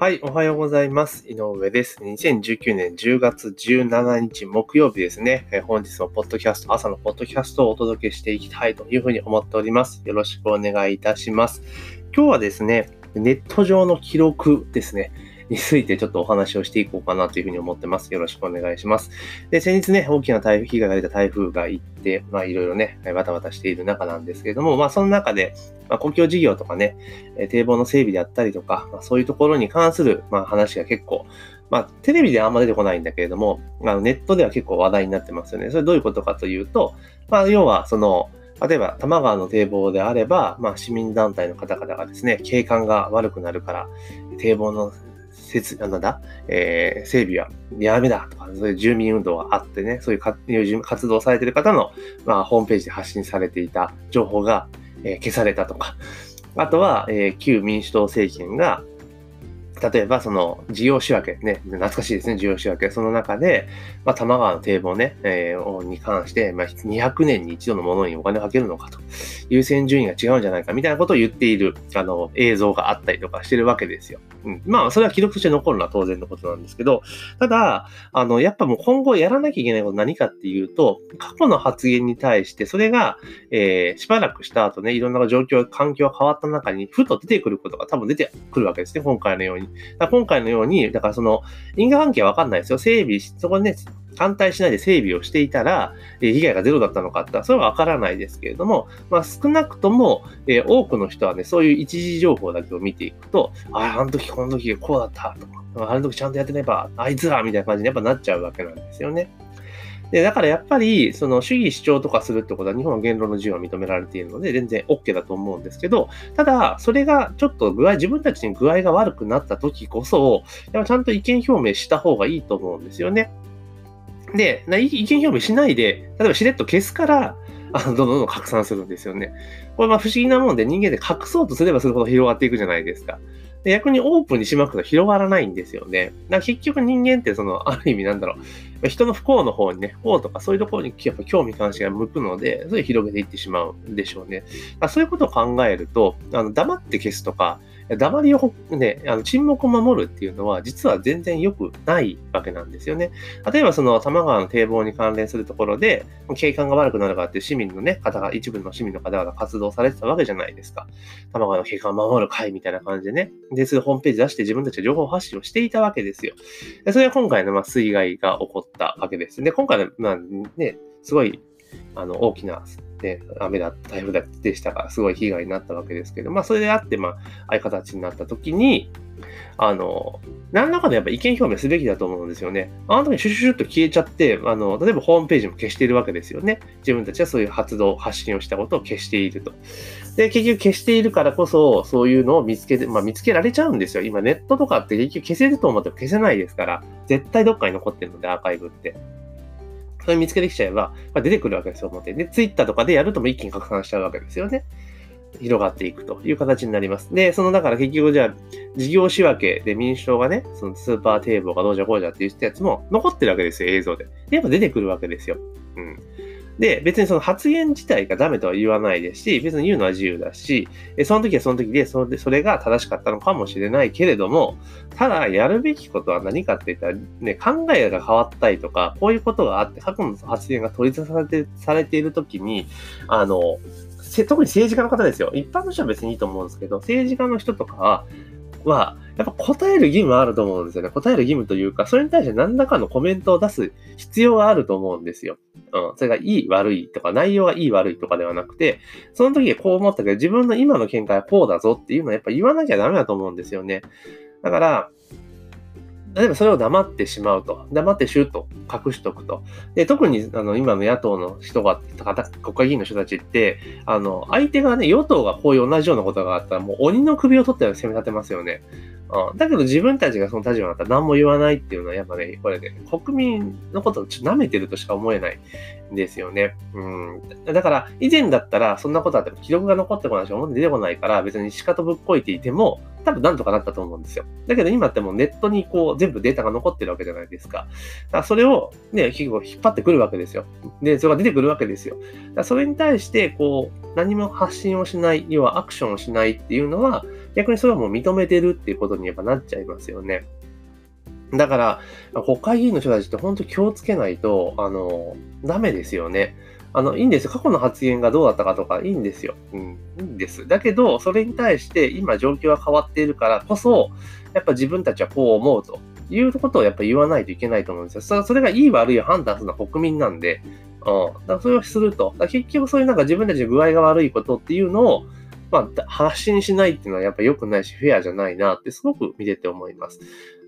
はい、おはようございます。井上です。2019年10月17日木曜日ですね。え本日のポッドキャスト、朝のポッドキャストをお届けしていきたいというふうに思っております。よろしくお願いいたします。今日はですね、ネット上の記録ですね。についてちょっとお話をしていこうかなというふうに思ってます。よろしくお願いします。で、先日ね、大きな台風、被害が出た台風が行って、まあいろいろね、バタバタしている中なんですけれども、まあその中で、まあ、公共事業とかね、堤防の整備であったりとか、まあ、そういうところに関する、まあ、話が結構、まあ、テレビではあんま出てこないんだけれども、あネットでは結構話題になってますよね。それどういうことかというと、まあ、要は、その、例えば、多摩川の堤防であれば、まあ、市民団体の方々がですね、景観が悪くなるから、堤防の設、あなんだ、えー整備はやめだとか、そういう住民運動があってね、そういう活動されてる方の、まあ、ホームページで発信されていた情報が、えー消されたとか、あとは、えー旧民主党政権が、例えば、その、事業仕分け、ね、懐かしいですね、事業仕分け。その中で、まあ、多摩川の堤防ね、えーに関して、まあ、200年に一度のものにお金をかけるのかと、優先順位が違うんじゃないか、みたいなことを言っている、あの、映像があったりとかしてるわけですよ。うん。まあ、それは記録として残るのは当然のことなんですけど、ただ、あの、やっぱもう今後やらなきゃいけないこと何かっていうと、過去の発言に対して、それが、えーしばらくした後ね、いろんな状況、環境が変わった中に、ふと出てくることが多分出てくるわけですね、今回のように。だ今回のように、だからその、因果関係はわかんないですよ。整備し、そこでね、反対しないで整備をしていたら、え被害がゼロだったのかって、それはわからないですけれども、まあ少なくとも、え多くの人はね、そういう一時情報だけを見ていくと、ああ、あの時この時こうだったとか、あの時ちゃんとやってれば、あいつらみたいな感じにやっぱなっちゃうわけなんですよね。で、だからやっぱり、その主義主張とかするってことは日本は言論の自由は認められているので、全然 OK だと思うんですけど、ただ、それがちょっと具合、自分たちに具合が悪くなった時こそ、やっぱちゃんと意見表明した方がいいと思うんですよね。で、意見表明しないで、例えばしれっと消すから、あの、どんどんどんどん拡散するんですよね。これまあ不思議なもんで人間で隠そうとすればするほど広がっていくじゃないですか。で逆にオープンにしまくと広がらないんですよね。だから結局人間ってその、ある意味なんだろう、人の不幸の方にね、不幸とかそういうところにやっぱ興味関心が向くので、それを広げていってしまうんでしょうね。そういうことを考えると、あの黙って消すとか、黙りを、ね、あの沈黙を守るっていうのは、実は全然良くないわけなんですよね。例えばその多摩川の堤防に関連するところで、景観が悪くなるかっていう市民のね、方が、一部の市民の方々が活動されてたわけじゃないですか。多摩川の景観を守る会みたいな感じでね。で、それでホームページ出して自分たちで情報発信をしていたわけですよ。でそれが今回のまあ水害が起こったわけです。で、今回の、まあね、すごい、あの、大きな、ね、雨だ、台風だでしたから、すごい被害になったわけですけど、まあ、それであって、まあ、ああいう形になった時に、あの、何らかのやっぱ意見表明すべきだと思うんですよね。あの時にシュシュシュッと消えちゃって、あの、例えばホームページも消しているわけですよね。自分たちはそういう発動、発信をしたことを消していると。で、結局消しているからこそ、そういうのを見つけて、まあ見つけられちゃうんですよ。今ネットとかって結局消せると思っても消せないですから、絶対どっかに残ってるので、アーカイブって。それ見つけてきちゃえば、まあ、出てくるわけですよ、表。で、ツイッターとかでやるとも一気に拡散しちゃうわけですよね。広がっていくという形になります。で、その、だから結局じゃあ、事業仕分けで民主党がね、そのスーパーテーブルがどうじゃこうじゃって言ったやつも残ってるわけですよ、映像で。で、やっぱ出てくるわけですよ。うん。で、別にその発言自体がダメとは言わないですし、別に言うのは自由だし、その時はその時で、それでそれが正しかったのかもしれないけれども、ただやるべきことは何かって言ったら、ね、考えが変わったりとか、こういうことがあって、過去の発言が取り沙汰されてされている時に、あの、特に政治家の方ですよ。一般の人は別にいいと思うんですけど、政治家の人とかは、は、やっぱ答える義務はあると思うんですよね。答える義務というか、それに対して何らかのコメントを出す必要があると思うんですよ。うん。それがいい悪いとか、内容がいい悪いとかではなくて、その時こう思ったけど、自分の今の見解はこうだぞっていうのはやっぱ言わなきゃダメだと思うんですよね。だから、例えばそれを黙ってしまうと。黙ってシュッと隠しとくと。で、特にあの今の野党の人が、国会議員の人たちって、あの、相手がね、与党がこういう同じようなことがあったら、もう鬼の首を取ったように攻め立てますよね。うん、だけど自分たちがその立場だったら何も言わないっていうのはやっぱね、これね、国民のことをちょっと舐めてるとしか思えないん。ですよね。うん。だから、以前だったら、そんなことあっても記録が残ってこないし、表に出てこないから、別に仕方ぶっこいていても、多分なんとかなったと思うんですよ。だけど今ってもうネットにこう、全部データが残ってるわけじゃないですか。だからそれをね、結構引っ張ってくるわけですよ。で、それが出てくるわけですよ。だからそれに対して、こう、何も発信をしない、要はアクションをしないっていうのは、逆にそれはもう認めてるっていうことにやっぱなっちゃいますよね。だから、国会議員の人たちって本当気をつけないと、あの、ダメですよね。あの、いいんですよ。過去の発言がどうだったかとかいいんですよ。うん、いいんです。だけど、それに対して今状況が変わっているからこそ、やっぱ自分たちはこう思うということをやっぱ言わないといけないと思うんですよ。それがいい悪いを判断するのは国民なんで、うん。だからそれをすると。結局そういうなんか自分たちの具合が悪いことっていうのを、まあ、発信しないっていうのはやっぱ良くないし、フェアじゃないなってすごく見てて思います。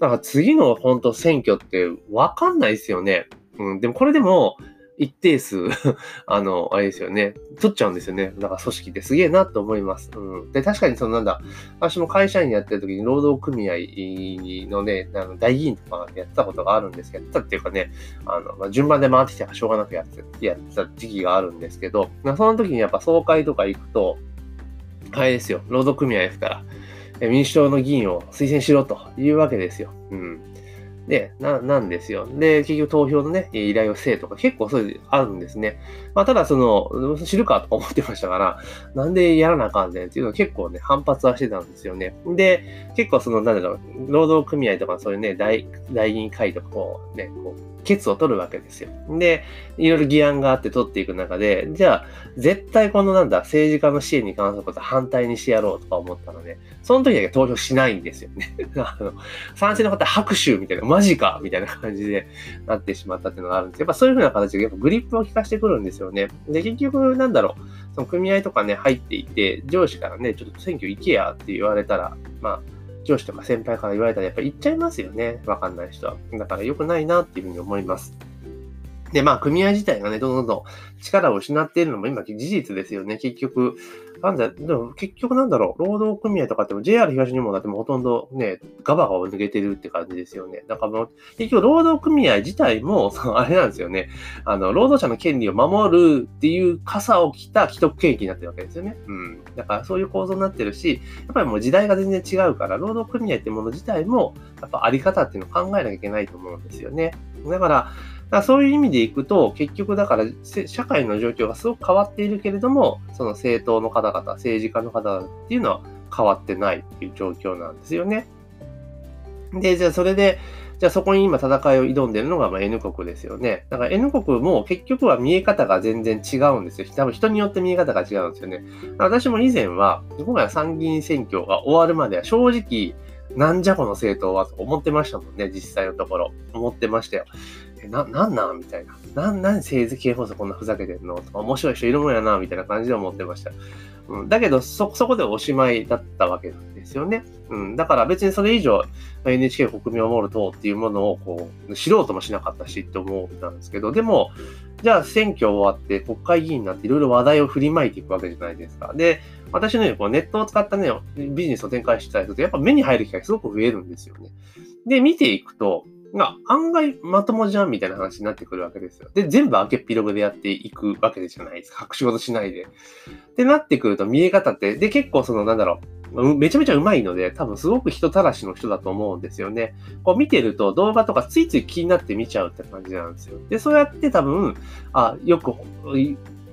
だから次の本当選挙ってわかんないですよね。うん、でもこれでも、一定数 あの、あれですよね、取っちゃうんですよね。だから組織ってすげえなと思います。うん。で、確かにそのなんだ、私も会社員やってる時に労働組合のね、あの大議員とかやってたことがあるんですけど、やったっていうかね、あの、まあ、順番で回ってきたらしょうがなくやってやってた時期があるんですけど、その時にやっぱ総会とか行くと、あれですよ、労働組合ですから、民主党の議員を推薦しろというわけですよ。うん。で、な、なんですよ。で、結局投票のね、依頼をせえとか結構そういうあるんですね。まあ、ただその、知るかとか思ってましたから、なんでやらなあかんねんっていうのは結構ね、反発はしてたんですよね。で、結構その、なんだろう、労働組合とかそういうね、大、大議員会とかこう、ね、こう、ケツを取るわけですよ。で、いろいろ議案があって取っていく中で、じゃあ、絶対このなんだ、政治家の支援に関することは反対にしてやろうとか思ったので、その時だけ投票しないんですよね。あの、賛成の方拍手みたいな、マジかみたいな感じでなってしまったっていうのがあるんです。やっぱそういう風な形でやっぱグリップを効かしてくるんですよね。で、結局なんだろう、その組合とかね、入っていて、上司からね、ちょっと選挙行けやって言われたら、まあ、上司とか先輩から言われたらやっぱり言っちゃいますよね。わかんない人は。だから良くないなっていうふうに思います。で、まあ、組合自体がね、どんどんどん力を失っているのも今事実ですよね。結局、なんだ、でも結局なんだろう、労働組合とかっても JR 東日本だってもほとんどね、ガバガバ抜けてるって感じですよね。だからもう、結局労働組合自体も、そのあれなんですよね。あの、労働者の権利を守るっていう傘を着た既得権益になってるわけですよね。うん。だからそういう構造になってるし、やっぱりもう時代が全然違うから、労働組合ってもの自体も、やっぱあり方っていうのを考えなきゃいけないと思うんですよね。だから、だそういう意味でいくと、結局だから社会の状況がすごく変わっているけれども、その政党の方々、政治家の方々っていうのは変わってないっていう状況なんですよね。で、じゃあそれで、じゃあそこに今戦いを挑んでるのがまあ N 国ですよね。だから N 国も結局は見え方が全然違うんですよ。多分人によって見え方が違うんですよね。私も以前は、今回参議院選挙が終わるまでは正直、なんじゃこの政党はと思ってましたもんね、実際のところ。思ってましたよ。え、な、なんなん？みたいな。なん、なん政治系放送こんなふざけてんの？とか、面白い人いるもんやな、みたいな感じで思ってました。うん、だけど、そ、そこでおしまいだったわけなんですよね。うん。だから別にそれ以上、NHK 国民を守る党っていうものを、こう、知ろうともしなかったしって思ったんですけど、でも、じゃあ選挙終わって国会議員になっていろいろ話題を振りまいていくわけじゃないですか。で、私のようにこうネットを使ったね、ビジネスを展開したいと、やっぱ目に入る機会すごく増えるんですよね。で、見ていくと、が案外まともじゃんみたいな話になってくるわけですよ。で、全部開けっぴろげでやっていくわけじゃないですか。隠し事しないで。ってなってくると見え方って、で、結構そのなんだろう、めちゃめちゃうまいので、多分すごく人たらしの人だと思うんですよね。こう見てると動画とかついつい気になって見ちゃうって感じなんですよ。で、そうやって多分、あ、よく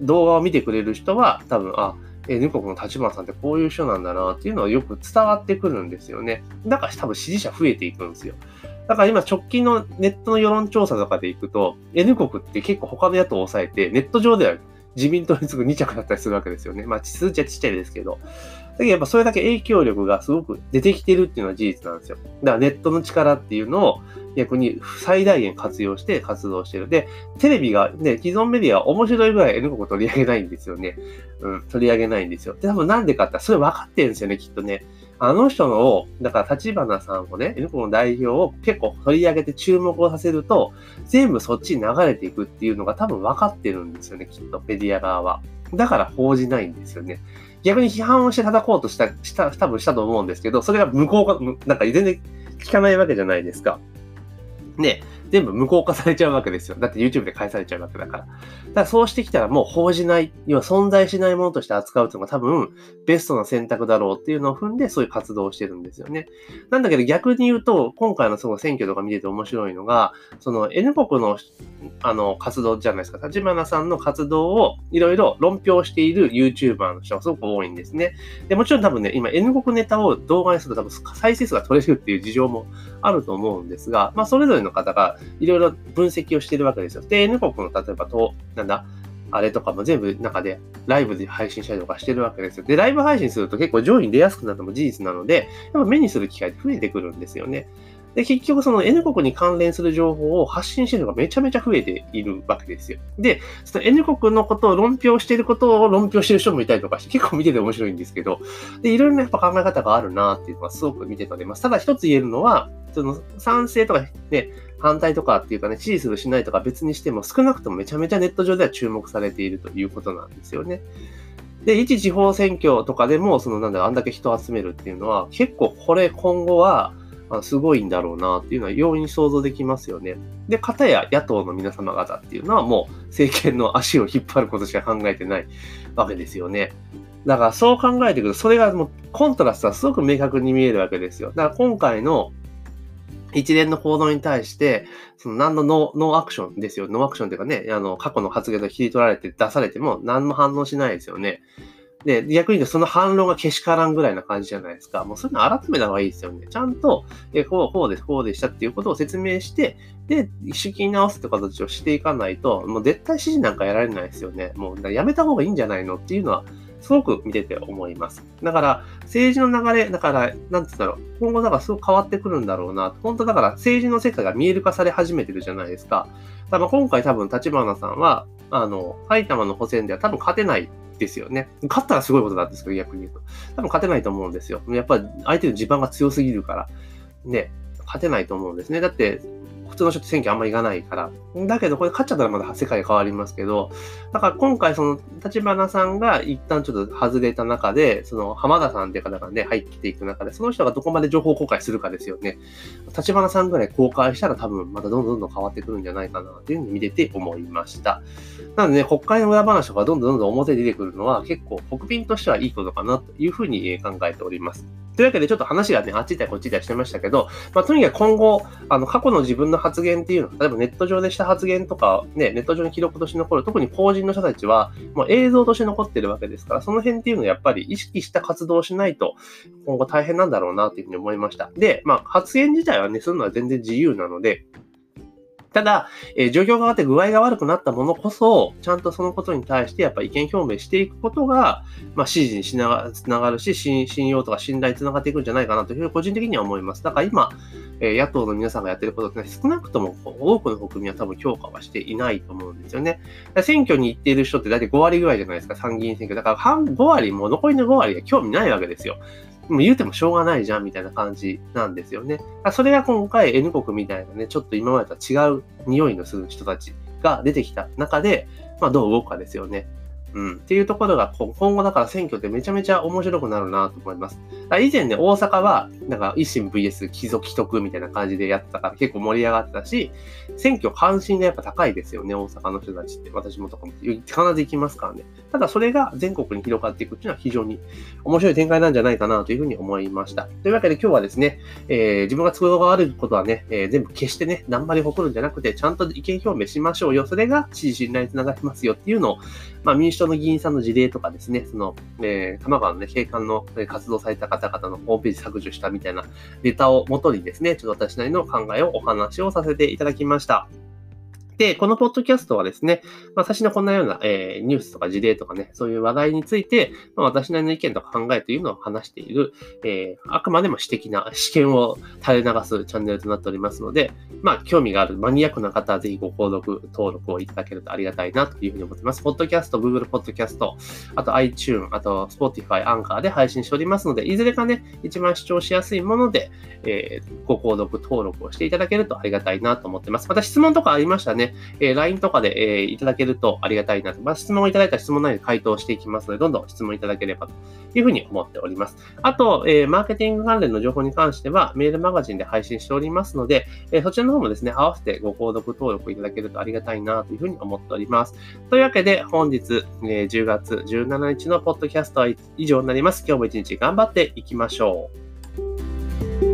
動画を見てくれる人は多分、あ、えー、国の立花さんってこういう人なんだなっていうのはよく伝わってくるんですよね。だから多分支持者増えていくんですよ。だから今直近のネットの世論調査とかでいくと、N 国って結構他の野党を抑えて、ネット上では自民党に次ぐ2着だったりするわけですよね。まあ、数値はちっちゃいですけど。だけどやっぱそれだけ影響力がすごく出てきてるっていうのは事実なんですよ。だからネットの力っていうのを逆に最大限活用して活動してる。で、テレビがね、既存メディアは面白いぐらい N 国取り上げないんですよね。うん、取り上げないんですよ。で、多分なんでかってそれ分かってるんですよね、きっとね。あの人の、だから立花さんをね、N 国の代表を結構取り上げて注目をさせると、全部そっちに流れていくっていうのが多分分かってるんですよね、きっと、メディア側は。だから報じないんですよね。逆に批判をして叩こうとした、した、多分したと思うんですけど、それが向こうが、なんか全然聞かないわけじゃないですか。ね。全部無効化されちゃうわけですよ。だって YouTube で返されちゃうわけだから。だからそうしてきたらもう報じない、要は存在しないものとして扱うというのが多分ベストな選択だろうっていうのを踏んでそういう活動をしてるんですよね。なんだけど逆に言うと、今回のその選挙とか見てて面白いのが、その N 国のあの活動じゃないですか。立花さんの活動をいろいろ論評している YouTuber の人がすごく多いんですね。で、もちろん多分ね、今 N 国ネタを動画にすると多分再生数が取れるっていう事情もあると思うんですが、まあそれぞれの方がいろいろ分析をしてるわけですよ。で、N 国の例えばと、なんだ、あれとかも全部中でライブで配信したりとかしてるわけですよ。で、ライブ配信すると結構上位に出やすくなるのも事実なので、やっぱ目にする機会って増えてくるんですよね。で、結局その N 国に関連する情報を発信してるのがめちゃめちゃ増えているわけですよ。で、その N 国のことを論評していることを論評している人もいたりとかして、結構見てて面白いんですけど、で、いろいろなやっぱ考え方があるなっていうのはすごく見て取れます。ただ一つ言えるのは、その賛成とかね、反対とかっていうかね、支持するしないとか別にしても少なくともめちゃめちゃネット上では注目されているということなんですよね。で、一地方選挙とかでも、そのなんだろ、あんだけ人を集めるっていうのは、結構これ今後は、すごいんだろうなっていうのは容易に想像できますよね。で、片や野党の皆様方っていうのはもう政権の足を引っ張ることしか考えてないわけですよね。だからそう考えていくと、それがもうコントラストはすごく明確に見えるわけですよ。だから今回の一連の行動に対して、その何のノーアクションですよ。ノーアクションっていうかね、あの、過去の発言が切り取られて出されても何も反応しないですよね。で、逆に言うとその反論がけしからんぐらいな感じじゃないですか。もうそういうの改めた方がいいですよね。ちゃんと、え、こう、こうです、こうでしたっていうことを説明して、で、仕切り直すって形をしていかないと、もう絶対指示なんかやられないですよね。もうやめた方がいいんじゃないのっていうのは、すごく見てて思います。だから、政治の流れ、だから、なんて言うんだろう、今後だからすごく変わってくるんだろうな。本当だから政治の世界が見える化され始めてるじゃないですか。多分今回多分立花さんは、あの、埼玉の補選では多分勝てないですよね。勝ったらすごいことなんですけど、逆に言うと。多分勝てないと思うんですよ。やっぱり相手の地盤が強すぎるから。ね、勝てないと思うんですね。だって、普通の人って選挙あんまり行かないから。だけど、これ勝っちゃったらまだ世界変わりますけど、だから今回その、立花さんが一旦ちょっと外れた中で、その、浜田さんっていう方がね、入っていく中で、その人がどこまで情報公開するかですよね。立花さんぐらい公開したら多分またどんどんどん変わってくるんじゃないかなっていうふうに見てて思いました。なのでね、国会の裏話とかどんどんどんどん表に出てくるのは結構国民としてはいいことかなというふうに考えております。というわけで、ちょっと話がね、あっち行ったりこっち行ったりしてましたけど、まあ、とにかく今後、あの、過去の自分の発言っていうのは、例えばネット上でした発言とか、ね、ネット上に記録として残る、特に法人の人たちは、もう映像として残ってるわけですから、その辺っていうのはやっぱり意識した活動をしないと、今後大変なんだろうなというふうに思いました。で、まあ、発言自体はね、するのは全然自由なので、ただ、えー、状況が変わって具合が悪くなったものこそ、ちゃんとそのことに対してやっぱ意見表明していくことが、まあ、支持につながるし、信用とか信頼につながっていくんじゃないかなというふうに個人的には思います。だから今、えー、野党の皆さんがやってることって、ね、少なくとも多くの国民は多分評価はしていないと思うんですよね。選挙に行っている人って大体5割ぐらいじゃないですか、参議院選挙。だから半5割も残りの5割が興味ないわけですよ。もう言うてもしょうがないじゃんみたいな感じなんですよね。それが今回 N 国みたいなね、ちょっと今までとは違う匂いのする人たちが出てきた中で、まあどう動くかですよね。うん。っていうところが、今後だから選挙ってめちゃめちゃ面白くなるなと思います。以前ね、大阪は、なんか維新 VS 貴族既得みたいな感じでやってたから結構盛り上がってたし、選挙関心がやっぱ高いですよね、大阪の人たちって。私もとかも必ず行きますからね。ただそれが全国に広がっていくっていうのは非常に面白い展開なんじゃないかなというふうに思いました。というわけで今日はですね、えー、自分が都合が悪いことはね、えー、全部消してね、頑張り誇るんじゃなくて、ちゃんと意見表明しましょうよ。それが支持信頼につながりますよっていうのを、まあ民主党の議員さんの事例とかですね、その、えー、玉川のね、警官の活動された方々のホームページ削除したみたいなデータをもとにですね、ちょっと私なりの考えをお話をさせていただきました。で、このポッドキャストはですね、まあ、私のこんなような、えー、ニュースとか事例とかね、そういう話題について、まあ、私なりの意見とか考えというのを話している、えー、あくまでも私的な試験を垂れ流すチャンネルとなっておりますので、まあ、興味があるマニアックな方はぜひご購読、登録をいただけるとありがたいなというふうに思っています。ポッドキャスト、Google ポッドキャスト、あと iTune、あと Spotify、アンカーで配信しておりますので、いずれかね、一番視聴しやすいもので、えー、ご購読、登録をしていただけるとありがたいなと思ってます。また質問とかありましたね。ね、えー、LINE とかで、えー、いただけるとありがたいなと。まあ、質問をいただいた質問内で回答していきますので、どんどん質問いただければというふうに思っております。あと、えー、マーケティング関連の情報に関しては、メールマガジンで配信しておりますので、えー、そちらの方もですね、合わせてご購読登録いただけるとありがたいなというふうに思っております。というわけで、本日、えー、10月17日のポッドキャストは以上になります。今日も一日頑張っていきましょう。